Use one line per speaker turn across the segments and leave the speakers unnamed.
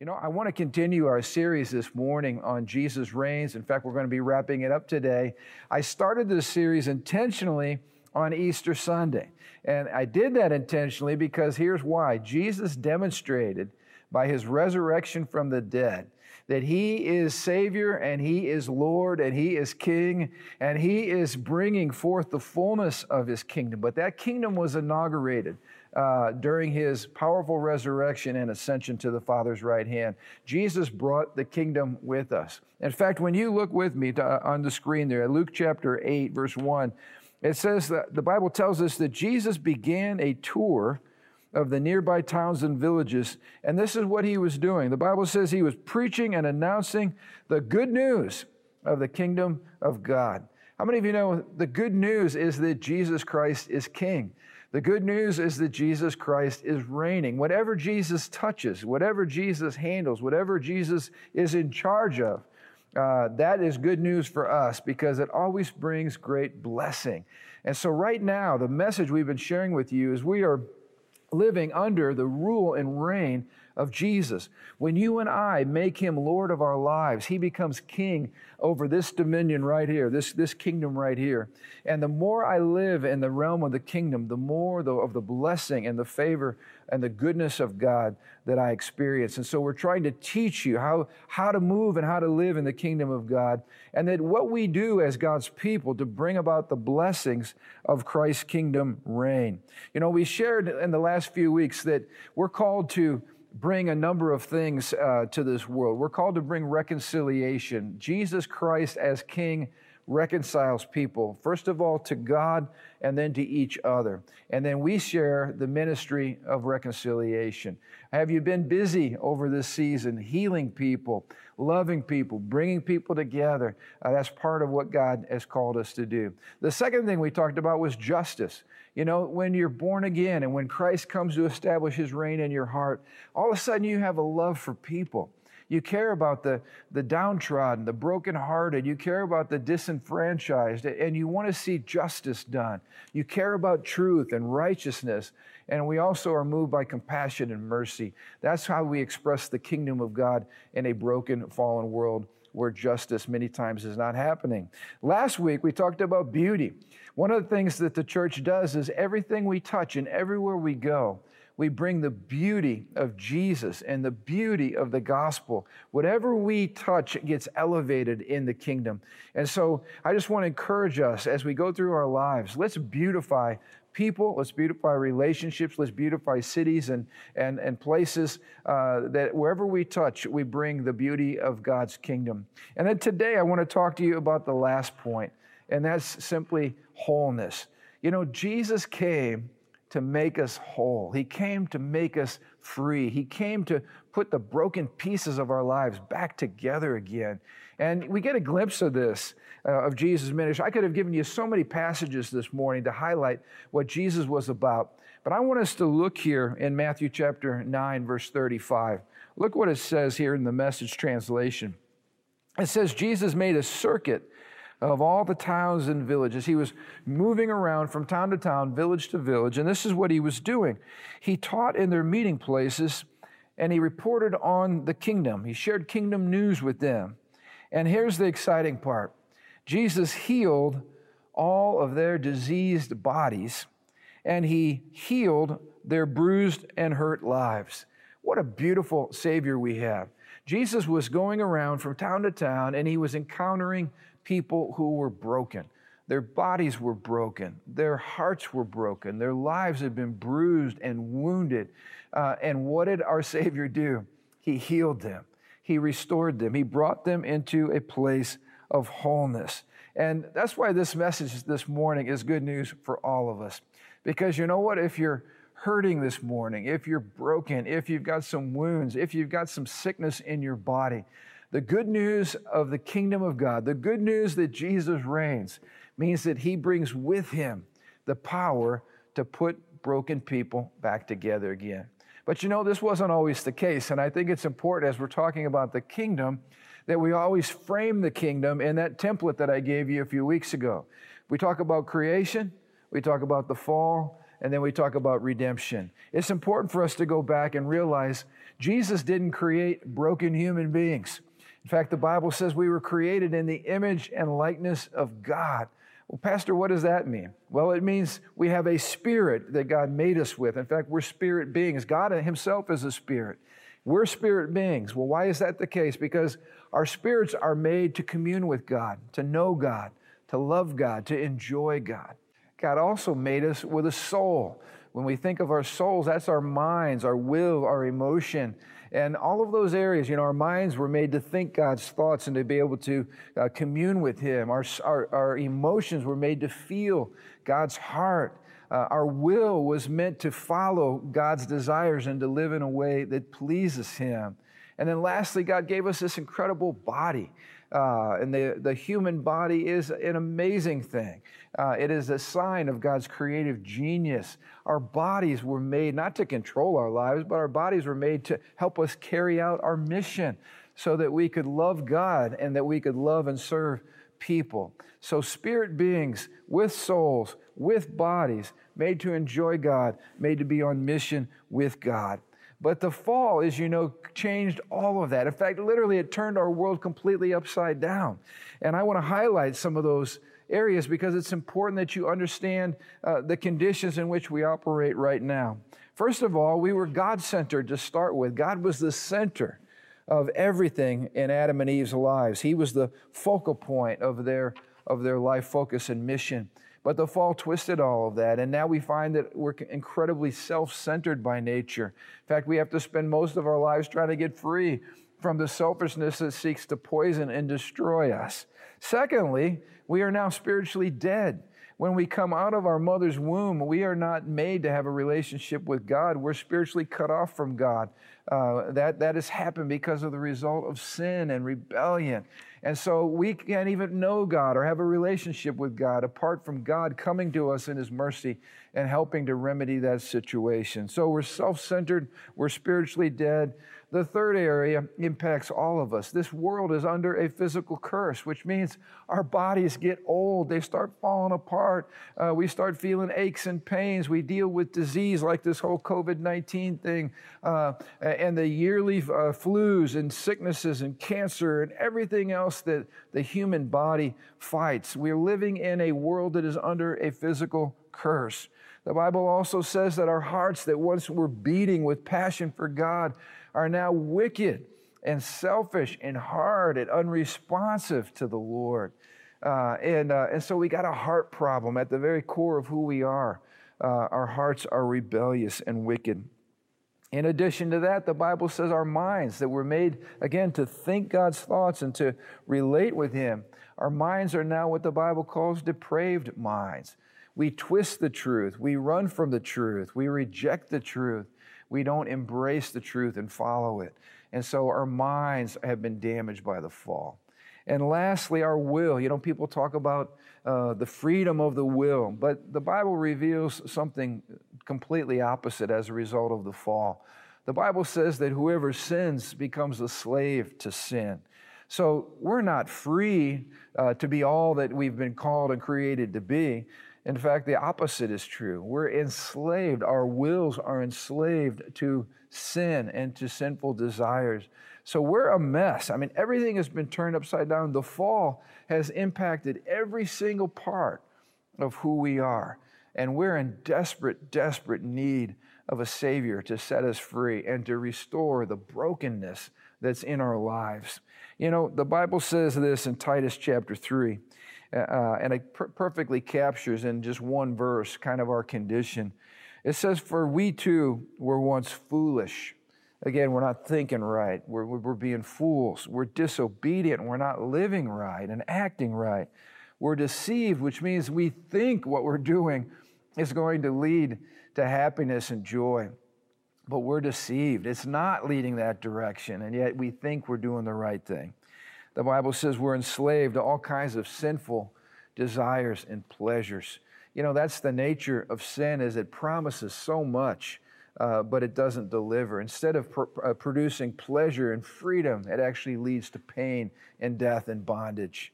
You know, I want to continue our series this morning on Jesus reigns. In fact, we're going to be wrapping it up today. I started this series intentionally on Easter Sunday. And I did that intentionally because here's why Jesus demonstrated by his resurrection from the dead that he is Savior and he is Lord and he is King and he is bringing forth the fullness of his kingdom. But that kingdom was inaugurated uh, during his powerful resurrection and ascension to the Father's right hand. Jesus brought the kingdom with us. In fact, when you look with me to, uh, on the screen there, Luke chapter 8, verse 1, it says that the Bible tells us that Jesus began a tour of the nearby towns and villages, and this is what he was doing. The Bible says he was preaching and announcing the good news of the kingdom of God. How many of you know the good news is that Jesus Christ is king? The good news is that Jesus Christ is reigning. Whatever Jesus touches, whatever Jesus handles, whatever Jesus is in charge of, uh, that is good news for us because it always brings great blessing. And so, right now, the message we've been sharing with you is we are living under the rule and reign of Jesus. When you and I make him Lord of our lives, he becomes king over this dominion right here, this, this kingdom right here. And the more I live in the realm of the kingdom, the more the, of the blessing and the favor and the goodness of God that I experience. And so we're trying to teach you how, how to move and how to live in the kingdom of God. And that what we do as God's people to bring about the blessings of Christ's kingdom reign. You know, we shared in the last few weeks that we're called to bring a number of things uh, to this world. We're called to bring reconciliation. Jesus Christ as King reconciles people, first of all to God and then to each other. And then we share the ministry of reconciliation. Have you been busy over this season healing people, loving people, bringing people together? Uh, that's part of what God has called us to do. The second thing we talked about was justice. You know, when you're born again and when Christ comes to establish his reign in your heart, all of a sudden you have a love for people. You care about the, the downtrodden, the brokenhearted. You care about the disenfranchised, and you want to see justice done. You care about truth and righteousness. And we also are moved by compassion and mercy. That's how we express the kingdom of God in a broken, fallen world where justice many times is not happening. Last week, we talked about beauty. One of the things that the church does is everything we touch and everywhere we go, we bring the beauty of Jesus and the beauty of the gospel. Whatever we touch gets elevated in the kingdom. And so I just want to encourage us as we go through our lives, let's beautify people, let's beautify relationships, let's beautify cities and, and, and places uh, that wherever we touch, we bring the beauty of God's kingdom. And then today, I want to talk to you about the last point, and that's simply wholeness. You know, Jesus came to make us whole. He came to make us free. He came to put the broken pieces of our lives back together again. And we get a glimpse of this, uh, of Jesus' ministry. I could have given you so many passages this morning to highlight what Jesus was about. But I want us to look here in Matthew chapter 9, verse 35. Look what it says here in the message translation. It says, Jesus made a circuit of all the towns and villages. He was moving around from town to town, village to village, and this is what he was doing. He taught in their meeting places and he reported on the kingdom. He shared kingdom news with them. And here's the exciting part Jesus healed all of their diseased bodies and he healed their bruised and hurt lives. What a beautiful Savior we have. Jesus was going around from town to town and he was encountering people who were broken. Their bodies were broken. Their hearts were broken. Their lives had been bruised and wounded. Uh, and what did our Savior do? He healed them, He restored them, He brought them into a place of wholeness. And that's why this message this morning is good news for all of us. Because you know what? If you're hurting this morning, if you're broken, if you've got some wounds, if you've got some sickness in your body, the good news of the kingdom of God, the good news that Jesus reigns, means that he brings with him the power to put broken people back together again. But you know, this wasn't always the case. And I think it's important as we're talking about the kingdom that we always frame the kingdom in that template that I gave you a few weeks ago. We talk about creation, we talk about the fall, and then we talk about redemption. It's important for us to go back and realize Jesus didn't create broken human beings. In fact, the Bible says we were created in the image and likeness of God. Well, Pastor, what does that mean? Well, it means we have a spirit that God made us with. In fact, we're spirit beings. God Himself is a spirit. We're spirit beings. Well, why is that the case? Because our spirits are made to commune with God, to know God, to love God, to enjoy God. God also made us with a soul. When we think of our souls, that's our minds, our will, our emotion. And all of those areas, you know, our minds were made to think God's thoughts and to be able to uh, commune with Him. Our, our, our, emotions were made to feel God's heart. Uh, our will was meant to follow God's desires and to live in a way that pleases Him. And then lastly, God gave us this incredible body. Uh, and the, the human body is an amazing thing. Uh, it is a sign of God's creative genius. Our bodies were made not to control our lives, but our bodies were made to help us carry out our mission so that we could love God and that we could love and serve people. So, spirit beings with souls, with bodies, made to enjoy God, made to be on mission with God. But the fall, as you know, changed all of that. In fact, literally, it turned our world completely upside down. And I want to highlight some of those areas because it's important that you understand uh, the conditions in which we operate right now. First of all, we were God centered to start with. God was the center of everything in Adam and Eve's lives. He was the focal point of their, of their life focus and mission. But the fall twisted all of that. And now we find that we're incredibly self centered by nature. In fact, we have to spend most of our lives trying to get free from the selfishness that seeks to poison and destroy us. Secondly, we are now spiritually dead. When we come out of our mother's womb, we are not made to have a relationship with God. We're spiritually cut off from God. Uh, that, that has happened because of the result of sin and rebellion. And so we can't even know God or have a relationship with God apart from God coming to us in His mercy and helping to remedy that situation. So we're self centered, we're spiritually dead. The third area impacts all of us. This world is under a physical curse, which means our bodies get old, they start falling apart. Uh, we start feeling aches and pains. We deal with disease like this whole COVID 19 thing, uh, and the yearly uh, flus and sicknesses and cancer and everything else that the human body fights. We're living in a world that is under a physical curse. The Bible also says that our hearts that once were beating with passion for God are now wicked and selfish and hard and unresponsive to the Lord. Uh, and, uh, and so we got a heart problem at the very core of who we are. Uh, our hearts are rebellious and wicked. In addition to that, the Bible says our minds, that we're made, again, to think God's thoughts and to relate with Him. Our minds are now what the Bible calls depraved minds. We twist the truth. We run from the truth. We reject the truth. We don't embrace the truth and follow it. And so our minds have been damaged by the fall. And lastly, our will. You know, people talk about uh, the freedom of the will, but the Bible reveals something completely opposite as a result of the fall. The Bible says that whoever sins becomes a slave to sin. So we're not free uh, to be all that we've been called and created to be. In fact, the opposite is true. We're enslaved. Our wills are enslaved to sin and to sinful desires. So we're a mess. I mean, everything has been turned upside down. The fall has impacted every single part of who we are. And we're in desperate, desperate need of a Savior to set us free and to restore the brokenness that's in our lives. You know, the Bible says this in Titus chapter 3 uh, and it per- perfectly captures in just one verse kind of our condition. It says, For we too were once foolish. Again, we're not thinking right. We're, we're being fools. We're disobedient. We're not living right and acting right. We're deceived, which means we think what we're doing is going to lead to happiness and joy. But we're deceived. It's not leading that direction, and yet we think we're doing the right thing. The Bible says we're enslaved to all kinds of sinful desires and pleasures. You know, that's the nature of sin is it promises so much, uh, but it doesn't deliver. Instead of pr- uh, producing pleasure and freedom, it actually leads to pain and death and bondage.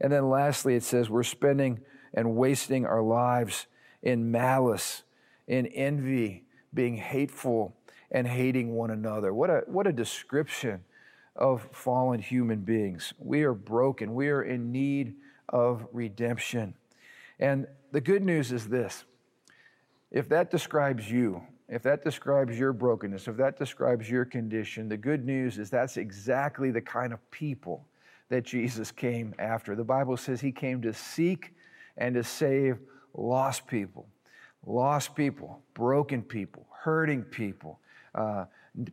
And then lastly, it says we're spending and wasting our lives in malice, in envy, being hateful, and hating one another. What a, what a description of fallen human beings. We are broken, we are in need of redemption. And the good news is this if that describes you, if that describes your brokenness, if that describes your condition, the good news is that's exactly the kind of people that Jesus came after. The Bible says he came to seek and to save lost people, lost people, broken people, hurting people, uh,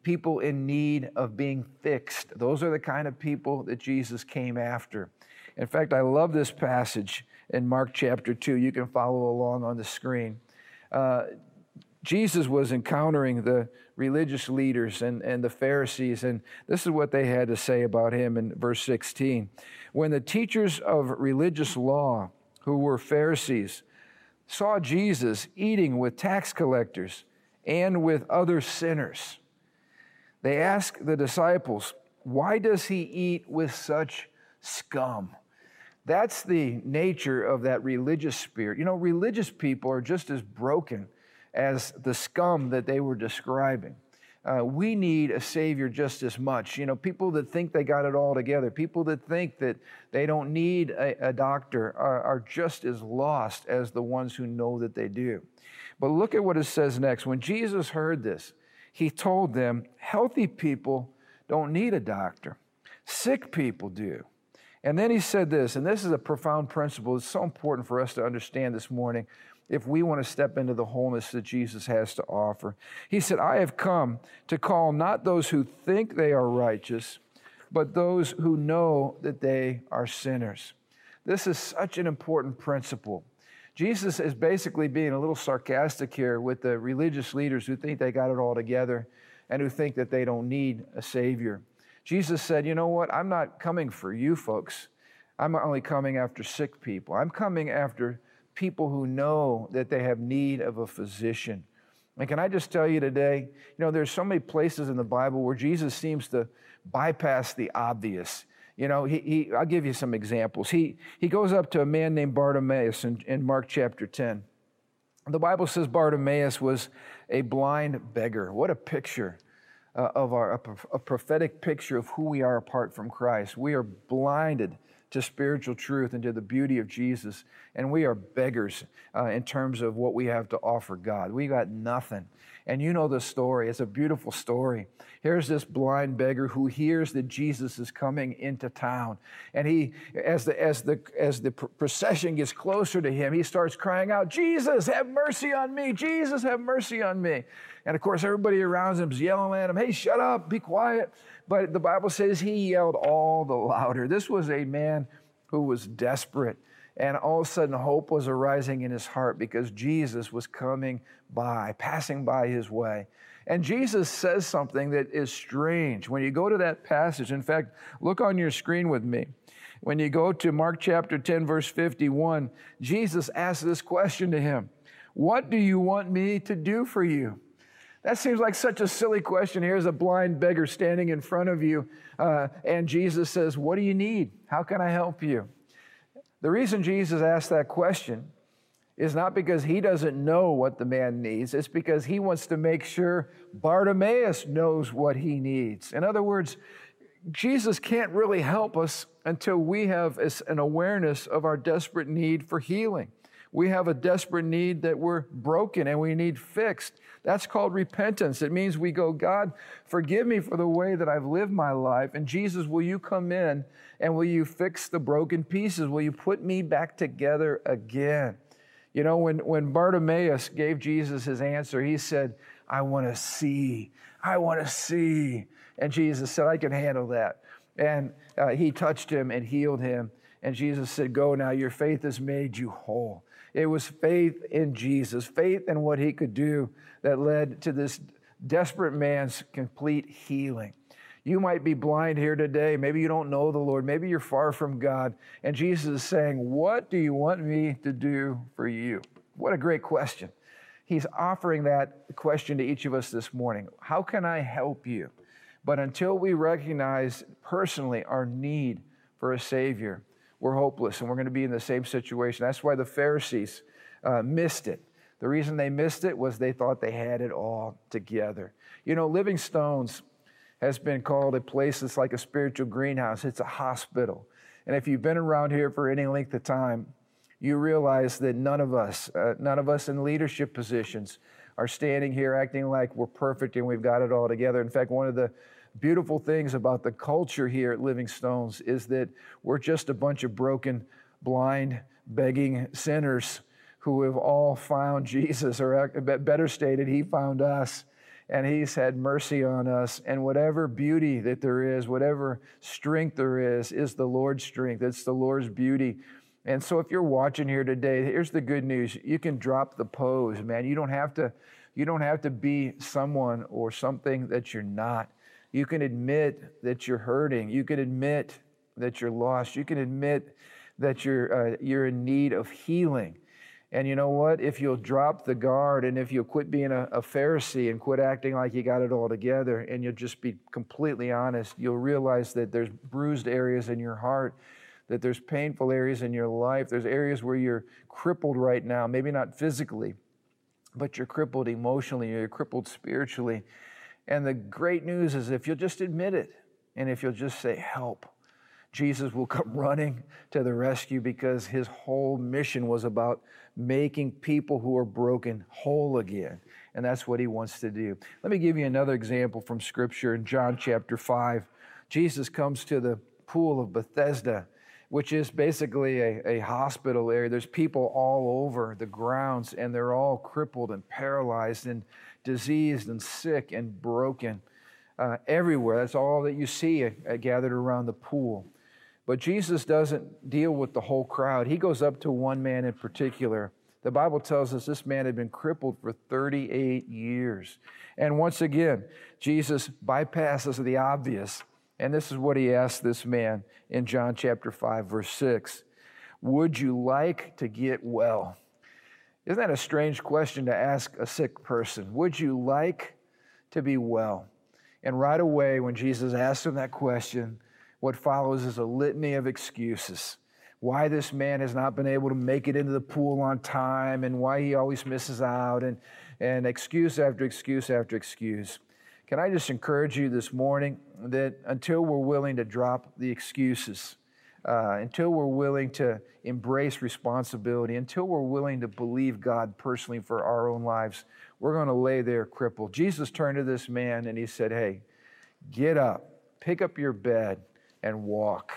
people in need of being fixed. Those are the kind of people that Jesus came after. In fact, I love this passage in Mark chapter 2. You can follow along on the screen. Uh, Jesus was encountering the religious leaders and, and the Pharisees, and this is what they had to say about him in verse 16. When the teachers of religious law, who were Pharisees, saw Jesus eating with tax collectors and with other sinners, they ask the disciples, Why does he eat with such scum? That's the nature of that religious spirit. You know, religious people are just as broken as the scum that they were describing. Uh, we need a Savior just as much. You know, people that think they got it all together, people that think that they don't need a, a doctor are, are just as lost as the ones who know that they do. But look at what it says next. When Jesus heard this, he told them, Healthy people don't need a doctor, sick people do. And then he said this, and this is a profound principle. It's so important for us to understand this morning if we want to step into the wholeness that Jesus has to offer. He said, I have come to call not those who think they are righteous, but those who know that they are sinners. This is such an important principle. Jesus is basically being a little sarcastic here with the religious leaders who think they got it all together and who think that they don't need a Savior. Jesus said, You know what? I'm not coming for you folks. I'm only coming after sick people. I'm coming after people who know that they have need of a physician. And can I just tell you today, you know, there's so many places in the Bible where Jesus seems to bypass the obvious. You know, he, he, I'll give you some examples. He, he goes up to a man named Bartimaeus in, in Mark chapter 10. The Bible says Bartimaeus was a blind beggar. What a picture uh, of our, a, a prophetic picture of who we are apart from Christ. We are blinded to spiritual truth and to the beauty of Jesus. And we are beggars uh, in terms of what we have to offer God. We got nothing. And you know the story. It's a beautiful story. Here's this blind beggar who hears that Jesus is coming into town. And he, as the, as the, as the procession gets closer to him, he starts crying out, Jesus, have mercy on me. Jesus, have mercy on me. And of course, everybody around him is yelling at him, hey, shut up, be quiet. But the Bible says he yelled all the louder. This was a man who was desperate. And all of a sudden, hope was arising in his heart because Jesus was coming by, passing by his way. And Jesus says something that is strange. When you go to that passage, in fact, look on your screen with me. When you go to Mark chapter 10, verse 51, Jesus asks this question to him What do you want me to do for you? That seems like such a silly question. Here's a blind beggar standing in front of you, uh, and Jesus says, What do you need? How can I help you? The reason Jesus asked that question is not because he doesn't know what the man needs, it's because he wants to make sure Bartimaeus knows what he needs. In other words, Jesus can't really help us until we have an awareness of our desperate need for healing. We have a desperate need that we're broken and we need fixed. That's called repentance. It means we go, God, forgive me for the way that I've lived my life. And Jesus, will you come in and will you fix the broken pieces? Will you put me back together again? You know, when, when Bartimaeus gave Jesus his answer, he said, I want to see. I want to see. And Jesus said, I can handle that. And uh, he touched him and healed him. And Jesus said, Go now, your faith has made you whole. It was faith in Jesus, faith in what he could do that led to this desperate man's complete healing. You might be blind here today. Maybe you don't know the Lord. Maybe you're far from God. And Jesus is saying, What do you want me to do for you? What a great question. He's offering that question to each of us this morning. How can I help you? But until we recognize personally our need for a Savior, we're hopeless and we're going to be in the same situation. That's why the Pharisees uh, missed it. The reason they missed it was they thought they had it all together. You know, Living Stones has been called a place that's like a spiritual greenhouse, it's a hospital. And if you've been around here for any length of time, you realize that none of us, uh, none of us in leadership positions, are standing here acting like we're perfect and we've got it all together. In fact, one of the beautiful things about the culture here at Living Stones is that we're just a bunch of broken, blind, begging sinners who have all found Jesus, or better stated, He found us. And he's had mercy on us. And whatever beauty that there is, whatever strength there is, is the Lord's strength. It's the Lord's beauty. And so if you're watching here today, here's the good news. You can drop the pose, man. You don't have to you don't have to be someone or something that you're not. You can admit that you're hurting. You can admit that you're lost. You can admit that you're uh, you're in need of healing. And you know what? If you'll drop the guard and if you'll quit being a, a, Pharisee and quit acting like you got it all together and you'll just be completely honest, you'll realize that there's bruised areas in your heart, that there's painful areas in your life, there's areas where you're crippled right now, maybe not physically, but you're crippled emotionally, you're crippled spiritually. And the great news is if you'll just admit it and if you'll just say, help, Jesus will come running to the rescue because his whole mission was about making people who are broken whole again. And that's what he wants to do. Let me give you another example from Scripture in John chapter 5. Jesus comes to the pool of Bethesda, which is basically a, a hospital area. There's people all over the grounds, and they're all crippled and paralyzed and diseased and sick and broken. Uh, everywhere. That's all that you see uh, gathered around the pool. But Jesus doesn't deal with the whole crowd. He goes up to one man in particular. The Bible tells us this man had been crippled for 38 years. And once again, Jesus bypasses the obvious. And this is what he asked this man in John chapter 5, verse 6 Would you like to get well? Isn't that a strange question to ask a sick person? Would you like to be well? And right away, when Jesus asked him that question, what follows is a litany of excuses. Why this man has not been able to make it into the pool on time and why he always misses out, and, and excuse after excuse after excuse. Can I just encourage you this morning that until we're willing to drop the excuses, uh, until we're willing to embrace responsibility, until we're willing to believe God personally for our own lives, we're going to lay there crippled. Jesus turned to this man and he said, Hey, get up, pick up your bed, and walk.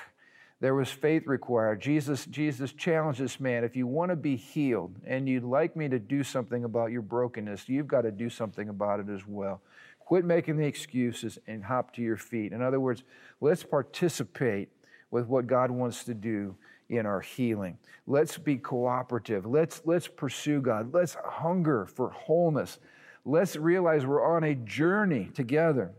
There was faith required. Jesus, Jesus challenged this man if you want to be healed and you'd like me to do something about your brokenness, you've got to do something about it as well. Quit making the excuses and hop to your feet. In other words, let's participate with what God wants to do in our healing. Let's be cooperative. Let's, let's pursue God. Let's hunger for wholeness. Let's realize we're on a journey together.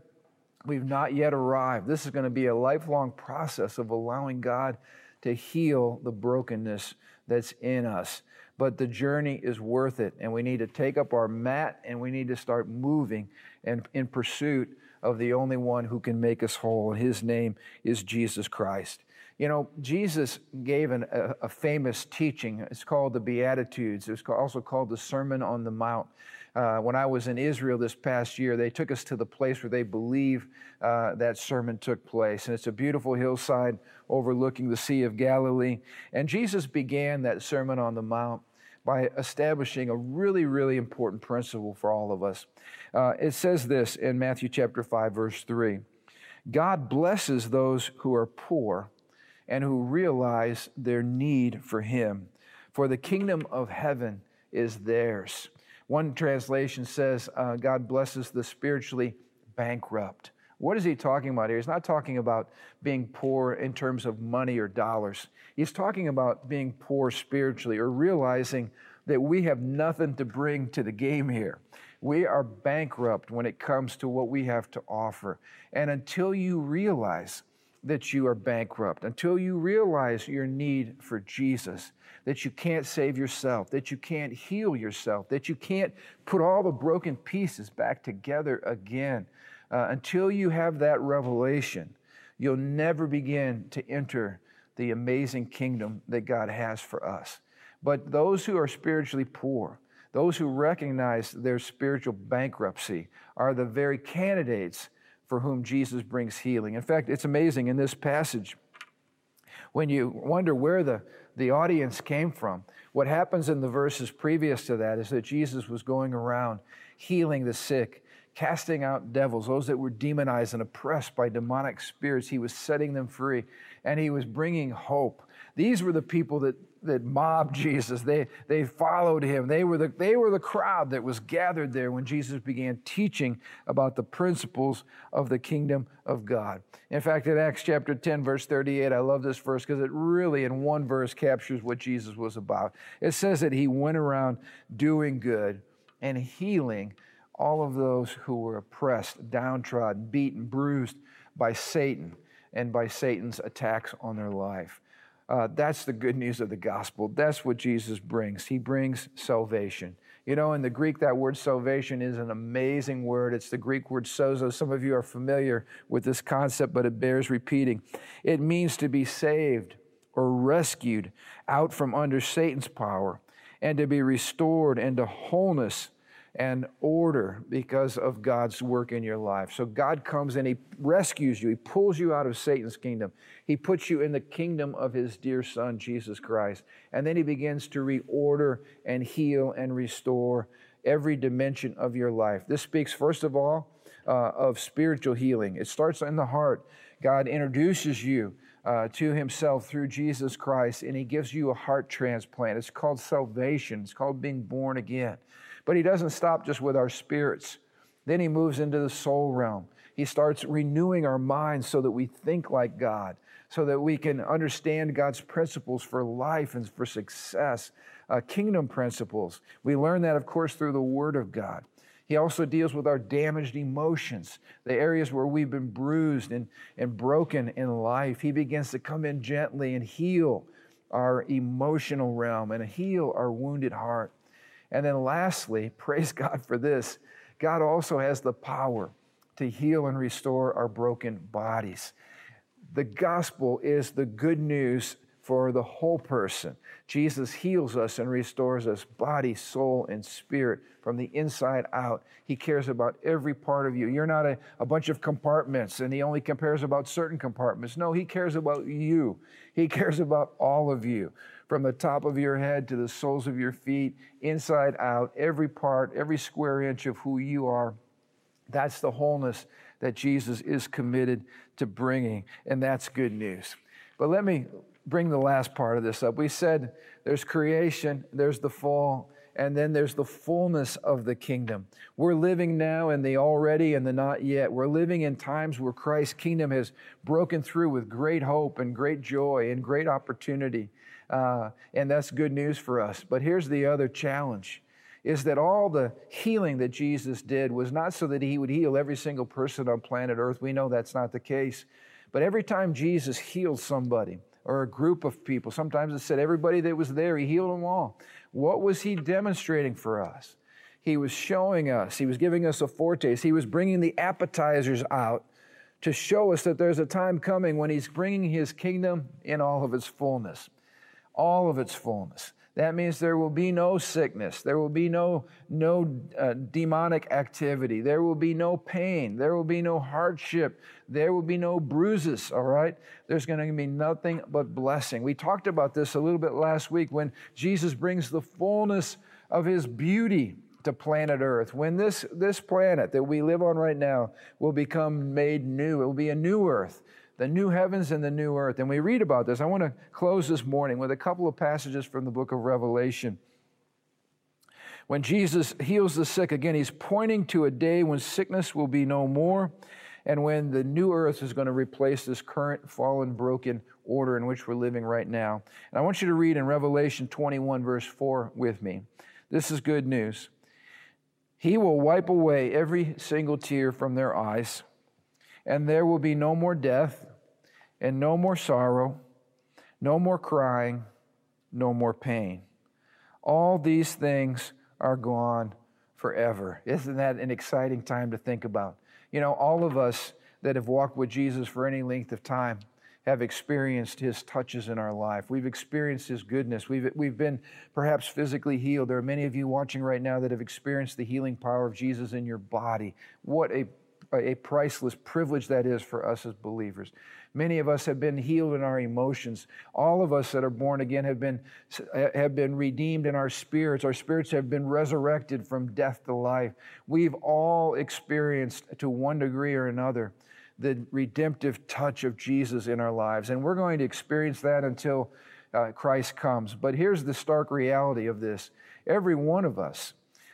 We've not yet arrived. This is going to be a lifelong process of allowing God to heal the brokenness that's in us. But the journey is worth it, and we need to take up our mat and we need to start moving and in pursuit of the only one who can make us whole. And his name is Jesus Christ. You know, Jesus gave an, a, a, famous teaching. It's called the Beatitudes. It's also called the Sermon on the Mount. Uh, when I was in Israel this past year, they took us to the place where they believe uh, that sermon took place. And it's a beautiful hillside overlooking the Sea of Galilee. And Jesus began that Sermon on the Mount by establishing a really, really important principle for all of us. Uh, it says this in Matthew chapter 5, verse 3 God blesses those who are poor and who realize their need for Him, for the kingdom of heaven is theirs. One translation says, uh, God blesses the spiritually bankrupt. What is he talking about here? He's not talking about being poor in terms of money or dollars. He's talking about being poor spiritually or realizing that we have nothing to bring to the game here. We are bankrupt when it comes to what we have to offer. And until you realize that you are bankrupt, until you realize your need for Jesus, that you can't save yourself, that you can't heal yourself, that you can't put all the broken pieces back together again. Uh, until you have that revelation, you'll never begin to enter the amazing kingdom that God has for us. But those who are spiritually poor, those who recognize their spiritual bankruptcy, are the very candidates for whom Jesus brings healing. In fact, it's amazing in this passage when you wonder where the, the audience came from. What happens in the verses previous to that is that Jesus was going around healing the sick, casting out devils, those that were demonized and oppressed by demonic spirits. He was setting them free, and he was bringing hope. These were the people that that mobbed Jesus. They, they followed him. They were, the, they were the crowd that was gathered there when Jesus began teaching about the principles of the kingdom of God. In fact, in Acts chapter 10, verse 38, I love this verse because it really, in one verse, captures what Jesus was about. It says that he went around doing good and healing all of those who were oppressed, downtrodden, beaten, bruised by Satan and by Satan's attacks on their life. Uh, that's the good news of the gospel. That's what Jesus brings. He brings salvation. You know, in the Greek, that word salvation is an amazing word. It's the Greek word sozo. Some of you are familiar with this concept, but it bears repeating. It means to be saved or rescued out from under Satan's power and to be restored into wholeness and order because of God's work in your life. So God comes and He rescues you, He pulls you out of Satan's kingdom. He puts you in the kingdom of His dear Son, Jesus Christ. And then He begins to reorder and heal and restore every dimension of your life. This speaks, first of all, uh, of spiritual healing. It starts in the heart. God introduces you uh, to himself through Jesus Christ, and he gives you a heart transplant. It's called salvation, it's called being born again. But he doesn't stop just with our spirits. Then he moves into the soul realm. He starts renewing our minds so that we think like God, so that we can understand God's principles for life and for success, uh, kingdom principles. We learn that, of course, through the Word of God. He also deals with our damaged emotions, the areas where we've been bruised and, and broken in life. He begins to come in gently and heal our emotional realm and heal our wounded heart. And then lastly, praise God for this, God also has the power to heal and restore our broken bodies. The gospel is the good news for the whole person. Jesus heals us and restores us body, soul, and spirit from the inside out. He cares about every part of you. You're not a, a bunch of compartments and He only cares about certain compartments. No, He cares about you. He cares about all of you from the top of your head to the soles of your feet, inside out, every part, every square inch of who you are. That's the wholeness that Jesus is committed to bringing, and that's good news. But let me bring the last part of this up. We said there's creation, there's the fall, and then there's the fullness of the kingdom. We're living now in the already and the not yet. We're living in times where Christ's kingdom has broken through with great hope and great joy and great opportunity. Uh, and that's good news for us. But here's the other challenge is that all the healing that Jesus did was not so that he would heal every single person on planet Earth. We know that's not the case. But every time Jesus healed somebody or a group of people, sometimes it said everybody that was there, he healed them all. What was he demonstrating for us? He was showing us, he was giving us a foretaste, he was bringing the appetizers out to show us that there's a time coming when he's bringing his kingdom in all of its fullness all of its fullness. That means there will be no sickness. There will be no, no uh, demonic activity. There will be no pain. There will be no hardship. There will be no bruises, all right? There's going to be nothing but blessing. We talked about this a little bit last week when Jesus brings the fullness of his beauty to planet Earth. When this, this planet that we live on right now will become made new, it will be a new earth the new heavens and the new earth. And we read about this. I want to close this morning with a couple of passages from the book of Revelation. When Jesus heals the sick, again, he's pointing to a day when sickness will be no more and when the new earth is going to replace this current fallen, broken order in which we're living right now. And I want you to read in Revelation 21, verse 4 with me. This is good news. He will wipe away every single tear from their eyes, and there will be no more death and no more sorrow, no more crying, no more pain. All these things are gone forever. Isn't that an exciting time to think about? You know, all of us that have walked with Jesus for any length of time have experienced His touches in our life. We've experienced His goodness. We've, we've been perhaps physically healed. There are many of you watching right now that have experienced the healing power of Jesus in your body. What a, a priceless privilege that is for us as believers. Many of us have been healed in our emotions. All of us that are born again have been, have been redeemed in our spirits. Our spirits have been resurrected from death to life. We've all experienced, to one degree or another, the redemptive touch of Jesus in our lives. And we're going to experience that until uh, Christ comes. But here's the stark reality of this every one of us,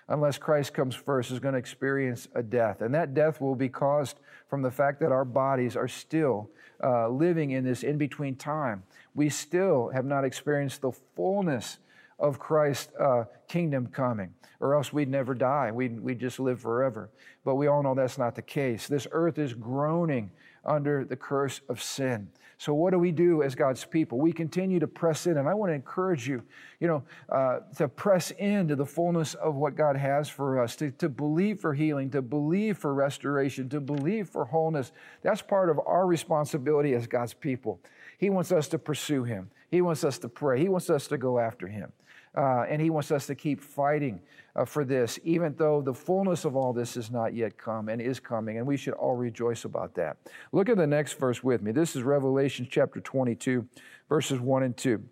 unless Christ comes first, is going to experience a death. And that death will be caused from the fact that our bodies are still uh, living in this in between time. We still have not experienced the fullness of Christ's uh, kingdom coming, or else we'd never die. We'd, we'd just live forever. But we all know that's not the case. This earth is groaning under the curse of sin. So, what do we do as God's people? We continue to press in, and I want to encourage you, you know, uh, to press into the fullness of what God has for us, to, to believe for healing, to believe for restoration, to believe for wholeness. That's part of our responsibility as God's people. He wants us to pursue Him, He wants us to pray, He wants us to go after Him. Uh, and he wants us to keep fighting uh, for this, even though the fullness of all this has not yet come and is coming. And we should all rejoice about that. Look at the next verse with me. This is Revelation chapter 22, verses 1 and 2.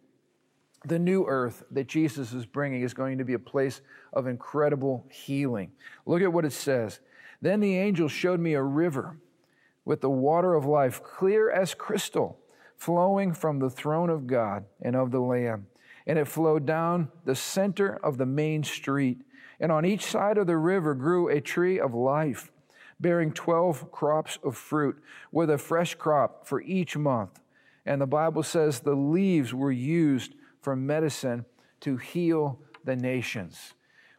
The new earth that Jesus is bringing is going to be a place of incredible healing. Look at what it says. Then the angel showed me a river with the water of life, clear as crystal, flowing from the throne of God and of the Lamb and it flowed down the center of the main street. And on each side of the river grew a tree of life, bearing 12 crops of fruit, with a fresh crop for each month. And the Bible says the leaves were used for medicine to heal the nations.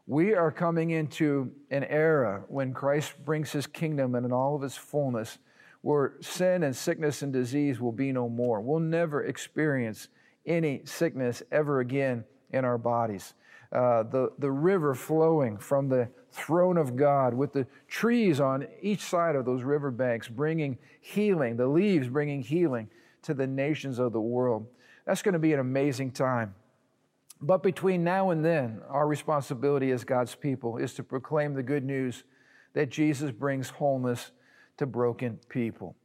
We are coming into an era when Christ brings his kingdom and in all of its fullness, where sin and sickness and disease will be no more. We'll never experience any sickness ever again in our bodies. Uh, the, the river flowing from the throne of God with the trees on each side of those riverbanks bringing healing, the leaves bringing healing to the nations of the world. That's going to be an amazing time. But between now and then, our responsibility as God's people is to proclaim the good news that Jesus brings wholeness to broken people.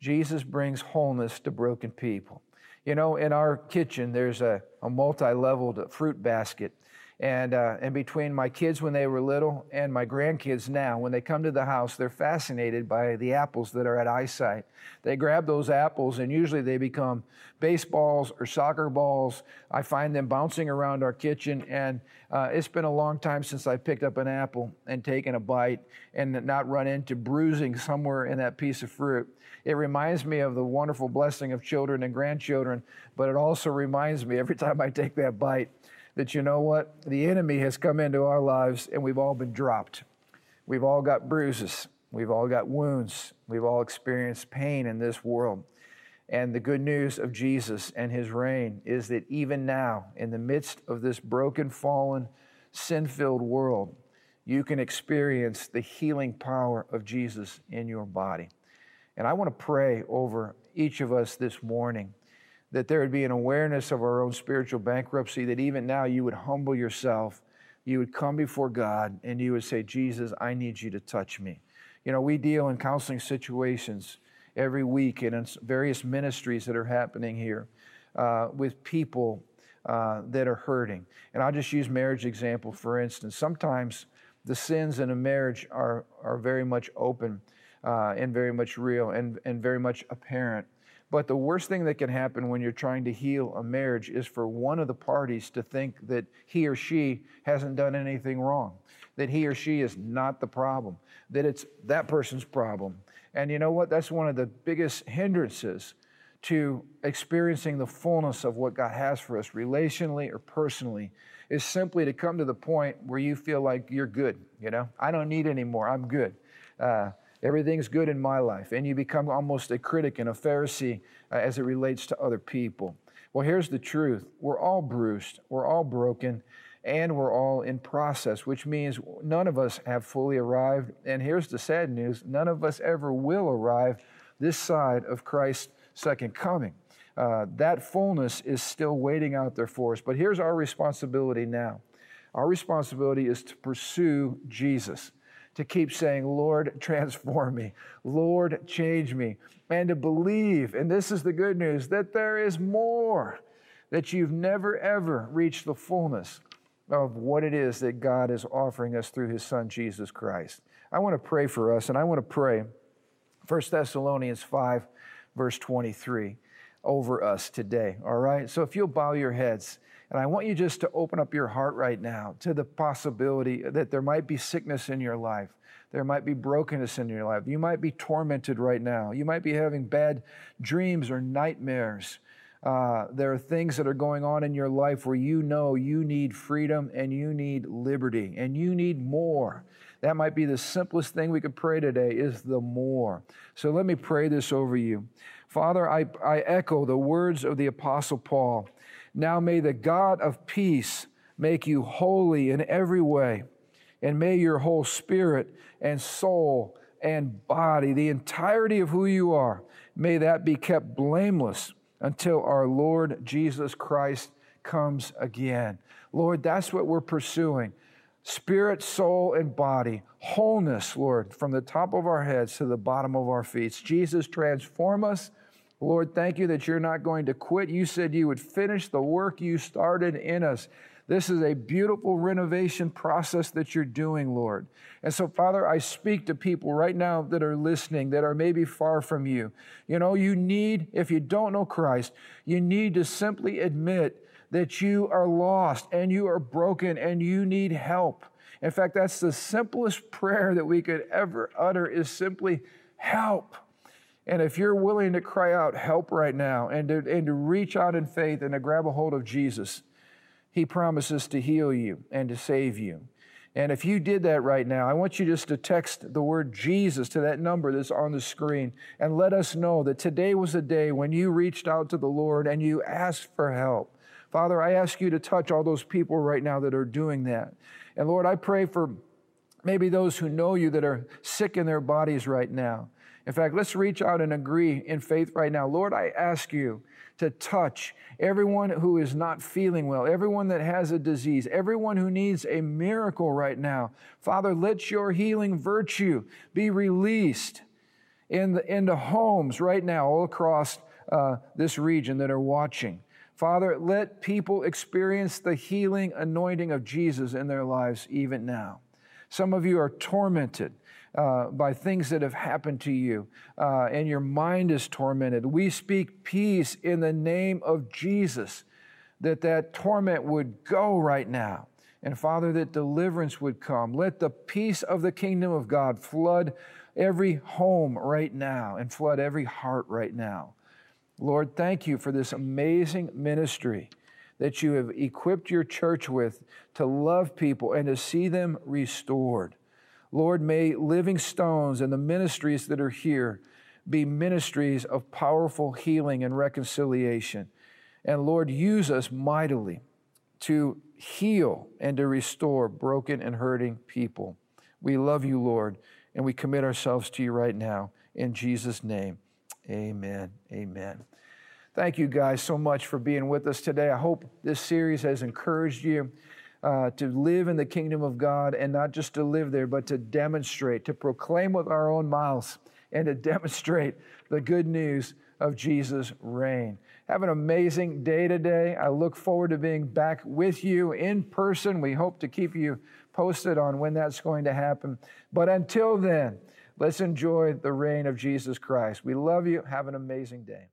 Jesus brings wholeness to broken people. You know, in our kitchen, there's a, a multi leveled fruit basket. And, uh, and between my kids when they were little and my grandkids now, when they come to the house, they're fascinated by the apples that are at eyesight. They grab those apples, and usually they become baseballs or soccer balls. I find them bouncing around our kitchen, and uh, it's been a long time since I picked up an apple and taken a bite and not run into bruising somewhere in that piece of fruit. It reminds me of the wonderful blessing of children and grandchildren, but it also reminds me every time I take that bite that you know what? The enemy has come into our lives and we've all been dropped. We've all got bruises. We've all got wounds. We've all experienced pain in this world. And the good news of Jesus and his reign is that even now, in the midst of this broken, fallen, sin filled world, you can experience the healing power of Jesus in your body. And I want to pray over each of us this morning that there would be an awareness of our own spiritual bankruptcy, that even now you would humble yourself, you would come before God, and you would say, Jesus, I need you to touch me. You know, we deal in counseling situations every week and in various ministries that are happening here uh, with people uh, that are hurting. And I'll just use marriage example for instance. Sometimes the sins in a marriage are, are very much open uh, and very much real and, and very much apparent. But the worst thing that can happen when you're trying to heal a marriage is for one of the parties to think that he or she hasn't done anything wrong, that he or she is not the problem, that it's that person's problem. And you know what? That's one of the biggest hindrances to experiencing the fullness of what God has for us, relationally or personally, is simply to come to the point where you feel like you're good. You know, I don't need any more. I'm good. Uh, Everything's good in my life. And you become almost a critic and a Pharisee uh, as it relates to other people. Well, here's the truth we're all bruised, we're all broken, and we're all in process, which means none of us have fully arrived. And here's the sad news none of us ever will arrive this side of Christ's second coming. Uh, that fullness is still waiting out there for us. But here's our responsibility now our responsibility is to pursue Jesus, to keep saying, Lord, transform me, Lord, change me, and to believe, and this is the good news, that there is more, that you've never ever reached the fullness of what it is that God is offering us through his son Jesus Christ. I want to pray for us and I want to pray 1 Thessalonians 5 verse 23 over us today, all right? So if you'll bow your heads and I want you just to open up your heart right now to the possibility that there might be sickness in your life. There might be brokenness in your life. You might be tormented right now. You might be having bad dreams or nightmares. Uh, there are things that are going on in your life where you know you need freedom and you need liberty and you need more. That might be the simplest thing we could pray today is the more. So let me pray this over you. Father, I, I echo the words of the Apostle Paul. Now may the God of peace make you holy in every way, and may your whole spirit and soul and body, the entirety of who you are, may that be kept blameless until our Lord Jesus Christ comes again. Lord, that's what we're pursuing spirit, soul, and body, wholeness, Lord, from the top of our heads to the bottom of our feet. Jesus, transform us. Lord, thank you that you're not going to quit. You said you would finish the work you started in us. This is a beautiful renovation process that you're doing, Lord. And so, Father, I speak to people right now that are listening that are maybe far from you. You know, you need, if you don't know Christ, you need to simply admit that you are lost and you are broken and you need help. In fact, that's the simplest prayer that we could ever utter is simply help. And if you're willing to cry out help right now and to, and to reach out in faith and to grab a hold of Jesus, he promises to heal you and to save you. And if you did that right now, I want you just to text the word Jesus to that number that's on the screen and let us know that today was a day when you reached out to the Lord and you asked for help. Father, I ask you to touch all those people right now that are doing that. And Lord, I pray for maybe those who know you that are sick in their bodies right now. In fact, let's reach out and agree in faith right now. Lord, I ask you to touch everyone who is not feeling well, everyone that has a disease, everyone who needs a miracle right now. Father, let your healing virtue be released in the, into homes right now, all across uh, this region that are watching. Father, let people experience the healing anointing of Jesus in their lives even now. Some of you are tormented uh, by things that have happened to you, uh, and your mind is tormented. We speak peace in the name of Jesus, that that torment would go right now. And Father, that deliverance would come. Let the peace of the kingdom of God flood every home right now and flood every heart right now. Lord, thank you for this amazing ministry that you have equipped your church with to love people and to see them restored. Lord, may living stones and the ministries that are here be ministries of powerful healing and reconciliation. And Lord, use us mightily to heal and to restore broken and hurting people. We love you, Lord, and we commit ourselves to you right now. In Jesus' name, amen. Amen. Thank you guys so much for being with us today. I hope this series has encouraged you uh, to live in the kingdom of God and not just to live there, but to demonstrate, to proclaim with our own mouths, and to demonstrate the good news of Jesus' reign. Have an amazing day today. I look forward to being back with you in person. We hope to keep you posted on when that's going to happen. But until then, let's enjoy the reign of Jesus Christ. We love you. Have an amazing day.